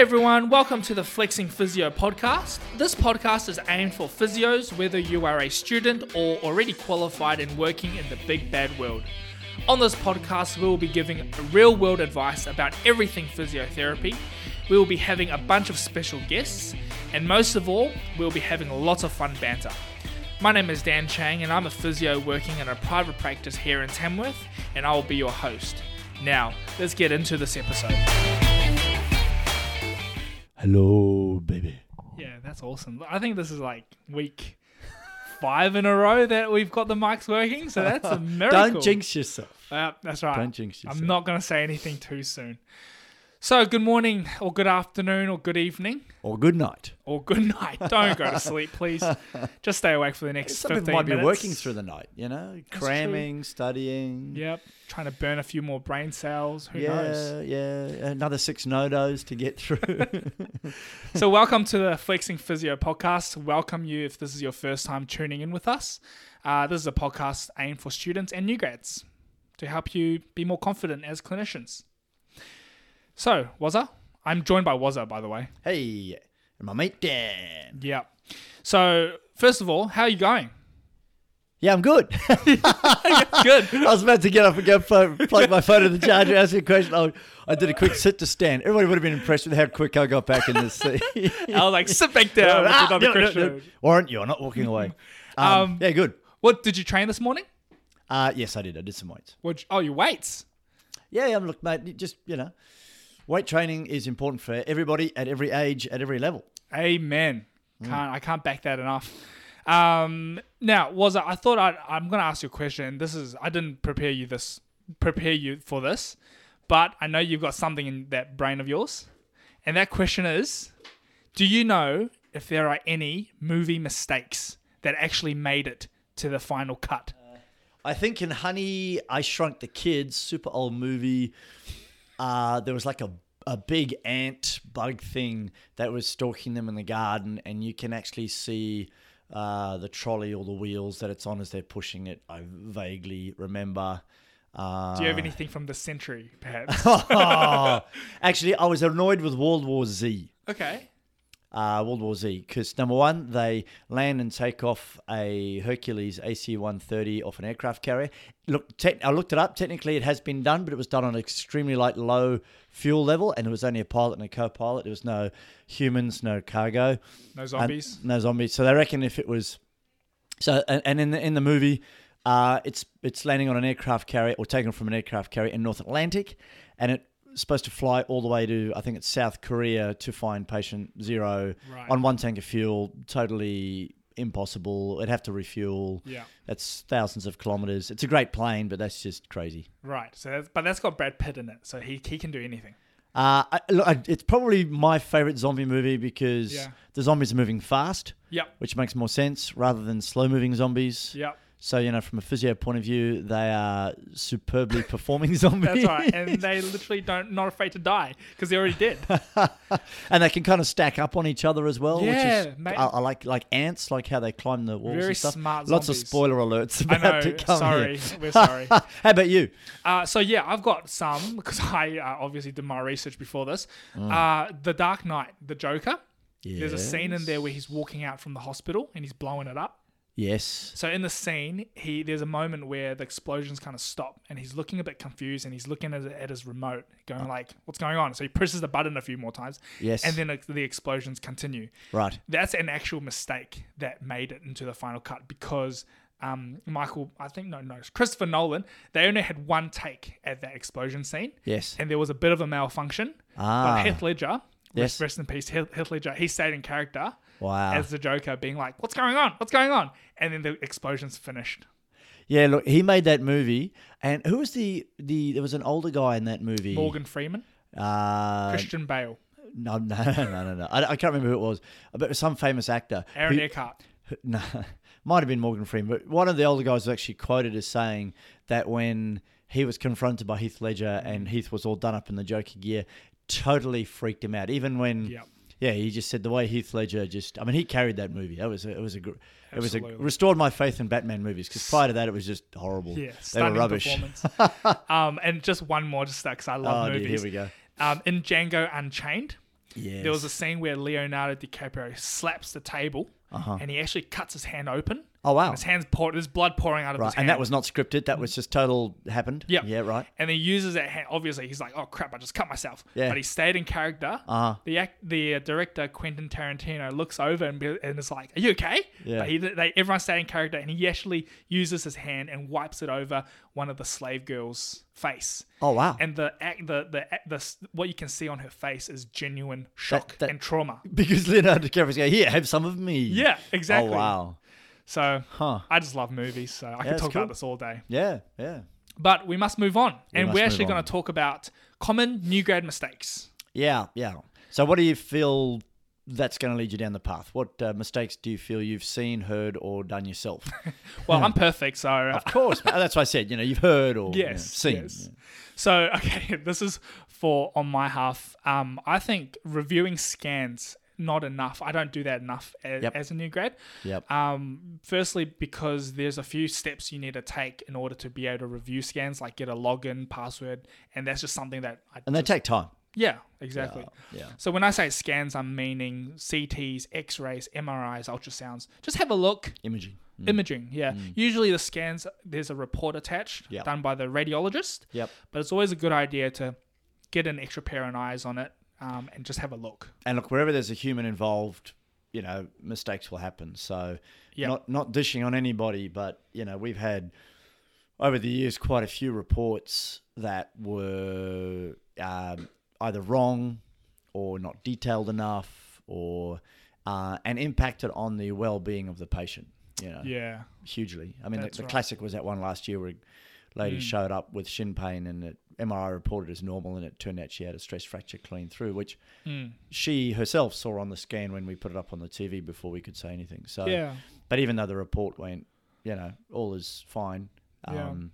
Everyone, welcome to the Flexing Physio podcast. This podcast is aimed for physios, whether you are a student or already qualified and working in the big bad world. On this podcast, we will be giving real world advice about everything physiotherapy. We will be having a bunch of special guests, and most of all, we'll be having lots of fun banter. My name is Dan Chang, and I'm a physio working in a private practice here in Tamworth, and I will be your host. Now, let's get into this episode. Hello, baby. Yeah, that's awesome. I think this is like week five in a row that we've got the mics working, so that's a miracle. Don't jinx yourself. Uh, that's right. Don't jinx yourself. I'm not going to say anything too soon. So, good morning, or good afternoon, or good evening, Or good night. or good night. Don't go to sleep, please. Just stay awake for the next Some 15 people might minutes. be working through the night, you know, true. cramming, studying. Yep, trying to burn a few more brain cells. Who yeah, knows? yeah. Another six NoDoz to get through. So, welcome to the Flexing Physio podcast. Welcome you if this is your first time tuning in with us. Uh, this is a podcast aimed for students and new grads to help you be more confident as clinicians. So, Wazza, I'm joined by Wazza, by the way. hey, and my mate Dan. Yeah. So, first of all, how are you going? Yeah, I'm good. Good. I was about to get up and go phone, plug my phone in the charger, ask you a question. I, I did a quick sit to stand. Everybody would have been impressed with how quick I got back in the seat. I was like, sit back down. Ah, no, no, no. Warrant, you're not walking away. Um, Um, yeah, good. What did you train this morning? Uh, yes, I did. I did some weights. What? Oh, your weights. Yeah, yeah, look, mate, just, you know, weight training is important for everybody at every age, at every level. Amen. Mm. Can't I can't back that enough. Um, now, was I thought I I'm gonna ask you a question. This is I didn't prepare you this prepare you for this, but I know you've got something in that brain of yours, and that question is, do you know if there are any movie mistakes that actually made it to the final cut? I think in Honey, I Shrunk the Kids, super old movie, uh, there was like a, a big ant bug thing that was stalking them in the garden, and you can actually see uh, the trolley or the wheels that it's on as they're pushing it. I vaguely remember. Uh, Do you have anything from the century, perhaps? oh, actually, I was annoyed with World War Z. okay. Uh, World War Z because number one, they land and take off a Hercules AC-130 off an aircraft carrier. Look, te- I looked it up. Technically, it has been done, but it was done on an extremely light, low fuel level, and it was only a pilot and a co-pilot. There was no humans, no cargo, No and zombies. no zombies. So they reckon if it was so, and, and in the in the movie, uh, it's it's landing on an aircraft carrier or taken from an aircraft carrier in North Atlantic, and it's supposed to fly all the way to I think it's South Korea to find patient zero Right. on one tank of fuel. Totally impossible. It'd have to refuel. Yeah. That's thousands of kilometers. It's a great plane, but that's just crazy. Right. So, that's, but that's got Brad Pitt in it, so he he can do anything. Uh, I, look, I, it's probably my favorite zombie movie because Yeah. the zombies are moving fast, Yep. which makes more sense rather than slow moving zombies. Yep. So, you know, from a physio point of view, they are superbly performing zombies. That's right, and they literally don't not afraid to die because they're already dead. and they can kind of stack up on each other as well, Yeah, which is mate. I, I like like ants, like how they climb the walls Very and stuff. smart Lots of spoiler alerts I about know. to come Sorry, here. we're sorry. how about you? Uh, so yeah, I've got some because I uh, obviously did my research before this. Mm. Uh, the Dark Knight, the Joker. There's a scene in there where he's walking out from the hospital and he's blowing it up. Yes. So in the scene, he there's a moment where the explosions kind of stop, and he's looking a bit confused, and he's looking at, at his remote, going like, "What's going on?" So he presses the button a few more times, Yes. and then the- explosions continue. Right. That's an actual mistake that made it into the final cut because um, Michael, I think no, no, Christopher Nolan, they only had one take at that explosion scene, Yes. and there was a bit of a malfunction. Ah. But Heath Ledger, Yes. rest, rest in peace, Heath, Heath Ledger, he stayed in character Wow. as the Joker, being like, "What's going on? What's going on?" And then the explosions finished. yeah. Look, he made that movie, and who was the the? There was an older guy in that movie. Morgan Freeman, Uh, Christian Bale, no, no, no, no, no. I, I can't remember who it was, but it was some famous actor. Aaron who- Eckhart. no, might have been Morgan Freeman, but one of the older guys was actually quoted as saying that when he was confronted by Heath Ledger and Heath was all done up in the Joker gear, totally freaked him out. Even when, Yep. Yeah, he just said the way Heath Ledger just, I mean, he carried that movie. That was, a, it was a, gr- it was a restored my faith in Batman movies because prior to that it was just horrible. Yeah, they were rubbish. performance. um, and just one more, just because I love Oh, dear, movies. here we go. Um, in Django Unchained, Yes. There was a scene where Leonardo DiCaprio slaps the table and he actually cuts his hand open. Oh, wow. His hands pour, there's blood pouring out of Right, his hand. and that was not scripted. That was just total happened. Yep. Yeah, right. And he uses that hand. Obviously, he's like, "Oh crap! I just cut myself." Yeah. But he stayed in character. Uh-huh. The act, the uh, director Quentin Tarantino looks over and, be, and is like, "Are you okay?" Yeah. But he, they, everyone stayed in character, and he actually uses his hand and wipes it over one of the slave girls' face. Oh wow. And the act, the, the the the what you can see on her face is genuine shock that- and trauma. because Leonardo DiCaprio's going, here, have some of me. Yeah, exactly. Oh wow. So Huh. I just love movies, so I could talk cool. about this all day. Yeah, yeah. But we must move on, and we're actually going to talk about common new grad mistakes. Yeah, yeah. So, what do you feel that's going to lead you down the path? What uh, mistakes do you feel you've seen, heard, or done yourself? Well, I'm perfect, so uh, of course, that's what I said. You know, you've heard or you know, yes, seen. yes. So okay, this is for on my half. Um, I think reviewing scans not enough. I don't do that enough as, Yep. as a new grad. Yep. Um, firstly, because there's a few steps you need to take in order to be able to review scans, like get a login, password, and that's just something that I And they take time. yeah, exactly. Yeah. So when I say scans, I'm meaning CTs, X-rays, MRIs, ultrasounds. Just have a look. Imaging. Imaging, yeah. Usually the scans, there's a report attached Yep. done by the radiologist. Yep. But it's always a good idea to get an extra pair of eyes on it um, and just have a look. And look, wherever there's a human involved, you know, mistakes will happen. So, Yep. not not dishing on anybody, but you know, we've had over the years quite a few reports that were um, either wrong or not detailed enough, or uh, and impacted on the well-being of the patient. You know, Yeah. hugely. I mean, the, the right. classic was that one last year where a lady Mm. showed up with shin pain and it MRI reported as normal, and it turned out she had a stress fracture clean through, which Mm. she herself saw on the scan when we put it up on the TV before we could say anything. So, Yeah. but even though the report went, you know, all is fine. Um,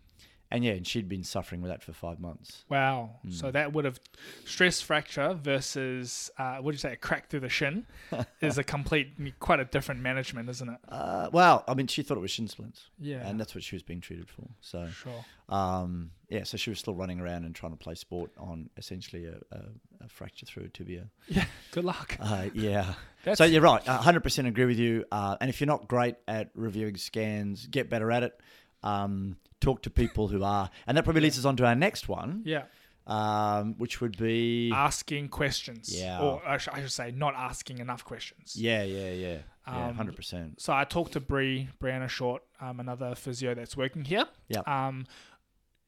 and yeah, and she'd been suffering with that for five months. Wow. Hmm. So that would have stress fracture versus uh, what do you say, a crack through the shin is a complete, quite a different management, isn't it? Uh, well, I mean, she thought it was shin splints, Yeah. and that's what she was being treated for. So, sure. um, yeah, so she was still running around and trying to play sport on essentially a, a, a fracture through a tibia. Yeah. Good luck. Uh, yeah. That's so you're right. 100% agree with you. Uh, and if you're not great at reviewing scans, get better at it. Um, talk to people who are. And that probably leads us on to our next one, yeah. um, which would be. Asking questions. Yeah. Or I should, I should say, not asking enough questions. yeah, yeah, yeah. Yeah, Um, 100%. So I talked to Bree, Brianna Short, um, another physio that's working here. Yeah. Um,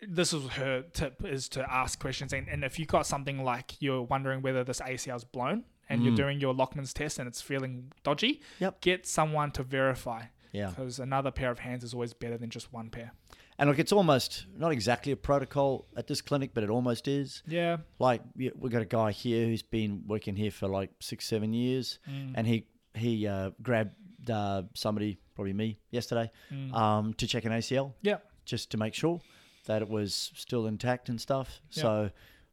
this is her tip is to ask questions, and, and if you got something like you're wondering whether this ACL is blown, and you're doing your Lachman's test and it's feeling dodgy, Mm. Yep. get someone to verify. Yeah. Because another pair of hands is always better than just one pair. And look, it's almost not exactly a protocol at this clinic, but it almost is. Yeah. Like we've got a guy here who's been working here for like six, seven years, Mm. and he he uh, grabbed uh, somebody, probably me, yesterday, Mm. um, to check an ACL. Yeah. just to make sure that it was still intact and stuff. Yeah. So,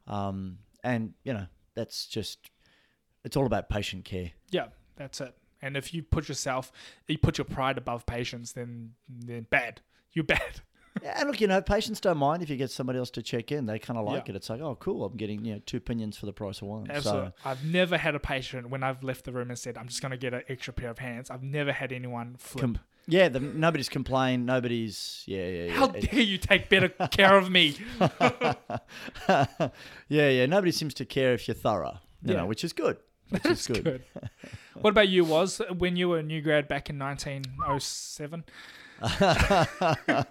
um, and you know, that's just it's all about patient care. Yeah. That's it. And if you put yourself, you put your pride above patients, then then bad. You're bad. Yeah, and look, you know, patients don't mind if you get somebody else to check in. They kind of like Yeah. it. It's like, oh, cool, I'm getting you know two opinions for the price of one. Absolutely. So, I've never had a patient when I've left the room and said, I'm just going to get an extra pair of hands. I've never had anyone flip. com- yeah, the, nobody's complained. Nobody's yeah, yeah, yeah. How It- dare you take better care of me? yeah, yeah. Nobody seems to care if you're thorough. You Yeah. know, which is good. Which That's is good. what about you, Was? When you were a new grad back in 1907?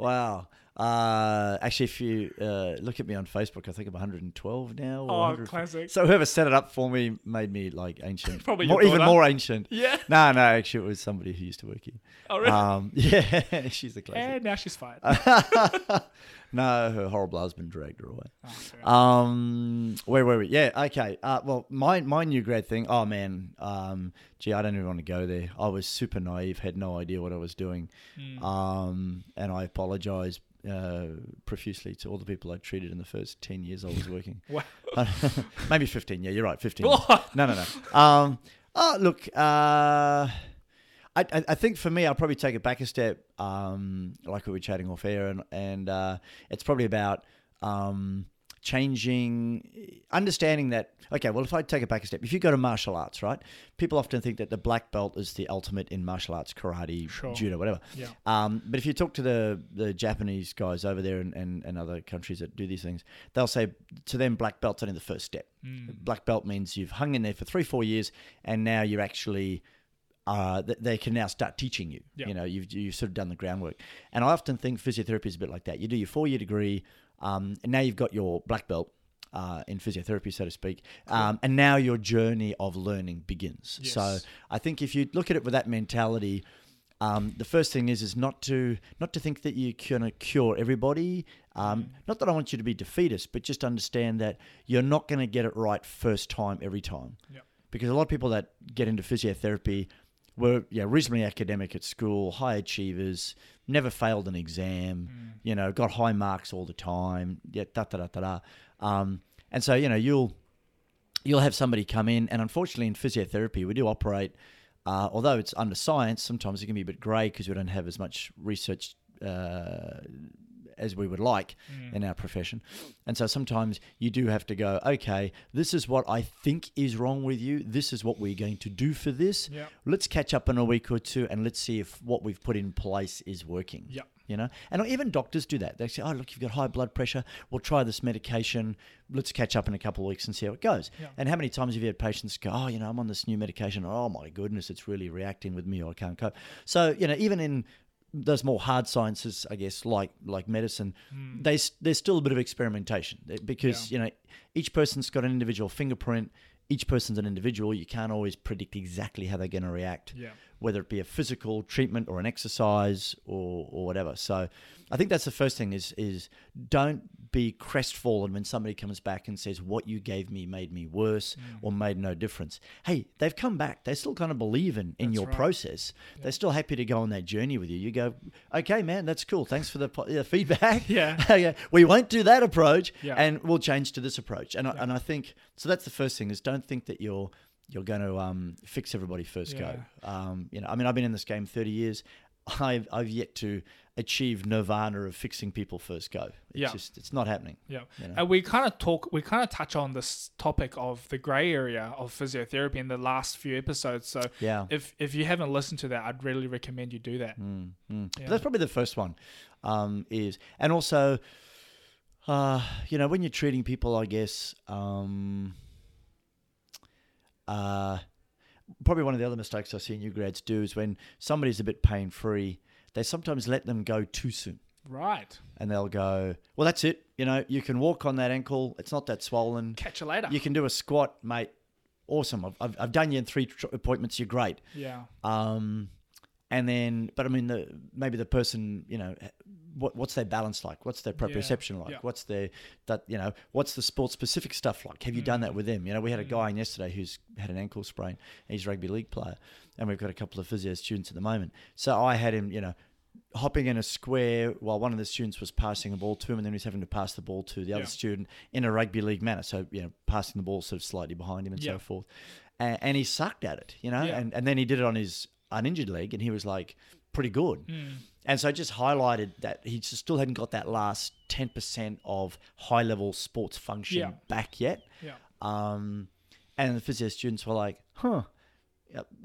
Wow. Uh, actually, if you uh, look at me on Facebook, I think I'm 112 now. Or Oh, 100 classic. So whoever set it up for me made me like ancient. Probably more, even more ancient. Yeah. No, no, actually, it was somebody who used to work here. Oh, really? Um, yeah, she's a classic. and now she's fired. no, her horrible husband dragged her away. Oh. Um, where were we? Yeah, okay. Uh, well, my my new grad thing. Oh man, um, gee, I don't even want to go there. I was super naive, had no idea what I was doing, Hmm. um, and I apologise uh, profusely to all the people I treated in the first ten years I was working. Wow. Maybe fifteen. Yeah, you're right. Fifteen. Oh. no, no, no. Um, oh, look. Uh, I, I I think for me, I'll probably take it back a step, um, like we were chatting off air, and and uh, it's probably about um, changing, understanding that, okay, well, if I take it back a step, if you go to martial arts, right, people often think that the black belt is the ultimate in martial arts, karate, Sure. judo, whatever. Yeah. Um, but if you talk to the, the Japanese guys over there and, and, and other countries that do these things, they'll say to them, black belt's only the first step. Mm. Black belt means you've hung in there for three, four years, and now you're actually uh, they can now start teaching you. Yeah. You know, you've you've sort of done the groundwork. And I often think physiotherapy is a bit like that. You do your four year degree, um, and now you've got your black belt. Uh, in physiotherapy, so to speak, um, and now your journey of learning begins. So I think if you look at it with that mentality, um, the first thing is is not to not to think that you're gonna cure everybody. Um, Not that I want you to be defeatist, but just understand that you're not going to get it right first time every time Yep. because a lot of people that get into physiotherapy were yeah reasonably academic at school, high achievers, never failed an exam, you know, got high marks all the time, yeah, da da da da da. Um, and so you know you'll you'll have somebody come in, and unfortunately in physiotherapy we do operate. Uh, although it's under science, sometimes it can be a bit grey because we don't have as much research uh, as we would like mm. in our profession. And so sometimes you do have to go, okay, this is what I think is wrong with you. This is what we're going to do for this. Yeah. Let's catch up in a week or two and let's see if what we've put in place is working. Yeah. You know, and even doctors do that. They say, "Oh, look, you've got high blood pressure. We'll try this medication. Let's catch up in a couple of weeks and see how it goes." Yeah. And how many times have you had patients go, "Oh, you know, I'm on this new medication. Oh my goodness, it's really reacting with me, or I can't cope." So you know, even in those more hard sciences, I guess, like like medicine, hmm. they s- there's still a bit of experimentation because Yeah. you know each person's got an individual fingerprint. Each person's an individual. You can't always predict exactly how they're going to react Yeah. whether it be a physical treatment or an exercise or, or whatever. So I think that's the first thing is is don't be crestfallen when somebody comes back and says what you gave me made me worse Mm. or made no difference. Hey, they've come back. They still kind of believe in, in That's your right. process. They're still happy to go on that journey with you. You go, okay, man, that's cool. Thanks for the po- yeah, feedback. Yeah. yeah. We won't do that approach Yeah. and we'll change to this approach. And, I, and I think, so that's the first thing is don't think that you're, you're going to um, fix everybody first go. Um, you know, I mean, I've been in this game 30 years. I've, I've yet to achieve nirvana of fixing people first go. It's Yeah. just, it's not happening. Yeah, You know? and we kind of talk, we kind of touch on this topic of the grey area of physiotherapy in the last few episodes. So Yeah. if if you haven't listened to that, I'd really recommend you do that. Mm, mm. Yeah. that's probably the first one. Um, is and also, uh, you know, when you're treating people, I guess, um, uh, probably one of the other mistakes I see new grads do is when somebody's a bit pain free, they sometimes let them go too soon. Right. And they'll go, well, that's it. You know, you can walk on that ankle. It's not that swollen. Catch you later. You can do a squat, mate. Awesome. I've, I've, I've done you in three tr- appointments. You're great. yeah. Um, and then, but I mean, the maybe the person, you know, what what's their balance like? What's their Yeah, proprioception like? yeah. What's their that you know? What's the sport specific stuff like? Have you done Mm. that with them? You know, we had a guy in yesterday who's had an ankle sprain. He's a rugby league player, and we've got a couple of physio students at the moment. So I had him, you know. Hopping in a square while one of the students was passing a ball to him, and then he was having to pass the ball to the other Yeah. student in a rugby league manner. So, you know, passing the ball sort of slightly behind him and Yeah. so forth. And, and he sucked at it, you know, Yeah. and, and then he did it on his uninjured leg, and he was like pretty good. Mm. And so I just highlighted that he just still hadn't got that last 10% of high level sports function Yeah. back yet. Yeah. Um, and the physio students were like, huh,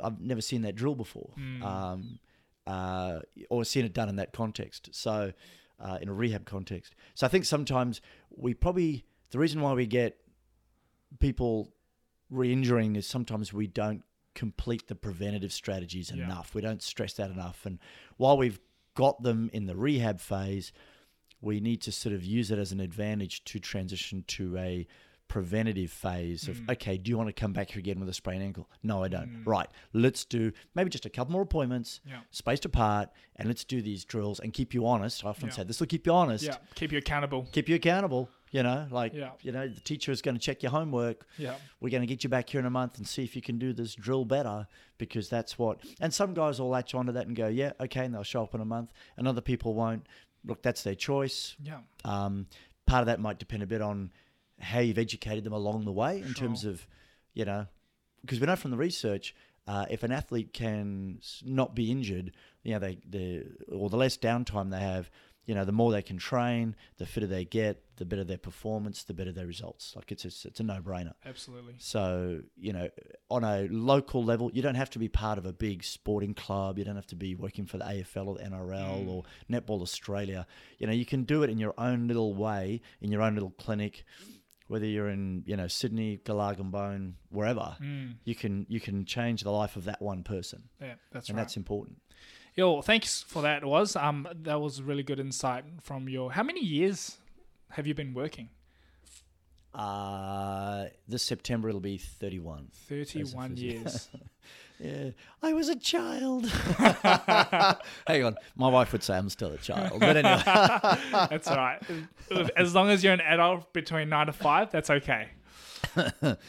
I've never seen that drill before. Mm. Um, uh, or seen it done in that context. So, uh, in a rehab context. So I think sometimes we probably, the reason why we get people re injuring is sometimes we don't complete the preventative strategies Yeah. enough. We don't stress that enough. And while we've got them in the rehab phase, we need to sort of use it as an advantage to transition to a preventative phase of mm. okay do you want to come back here again with a sprained ankle no i don't mm. right let's do maybe just a couple more appointments Yeah. spaced apart and let's do these drills and keep you honest i often Yeah. say this will keep you honest Yeah. Keep you accountable. keep you accountable you know like Yeah. you know the teacher is going to check your homework Yeah. we're going to get you back here in a month and see if you can do this drill better because that's what and some guys will latch onto that and go yeah okay and they'll show up in a month and other people won't look that's their choice Yeah. um, part of that might depend a bit on how you've educated them along the way in Sure. terms of you know because we know from the research uh, if an athlete can not be injured you know they the or the less downtime they have you know, the more they can train, the fitter they get, the better their performance, the better their results. Like it's a, it's a no brainer. Absolutely. So, you know, on a local level, you don't have to be part of a big sporting club. You don't have to be working for the AFL or the NRL mm. or Netball Australia. You know, you can do it in your own little way, in your own little clinic, whether you're in, you know, Sydney, Gulargambone, wherever. Mm. You can you can change the life of that one person. Yeah, that's and right. And that's important. Yo, thanks for that. Was um that was really good insight from your. How many years have you been working? Uh, this September it'll be 31. Thirty-one years. Yeah, I was a child. Hang on, my wife would say I'm still a child, but anyway. that's all right. As long as you're an adult between nine to five, that's okay.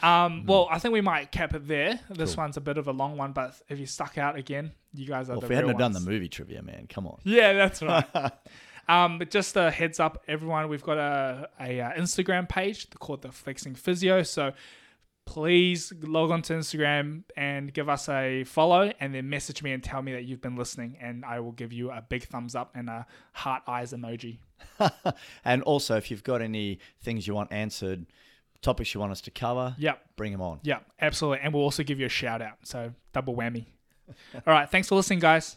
Um, well, I think we might cap it there. This Cool. one's a bit of a long one, but if you stuck out again, you guys are Well, the if we hadn't have done the ones. movie trivia, man, come on. Yeah, that's right. um, but just a heads up, everyone, we've got a, a uh, Instagram page called the Flexing Physio. So please log on to Instagram and give us a follow, and then message me and tell me that you've been listening, and I will give you a big thumbs up and a heart eyes emoji. and also, if you've got any things you want answered, topics you want us to cover, Yep, bring them on. yep, absolutely, and we'll also give you a shout out. So double whammy. All right, thanks for listening, guys.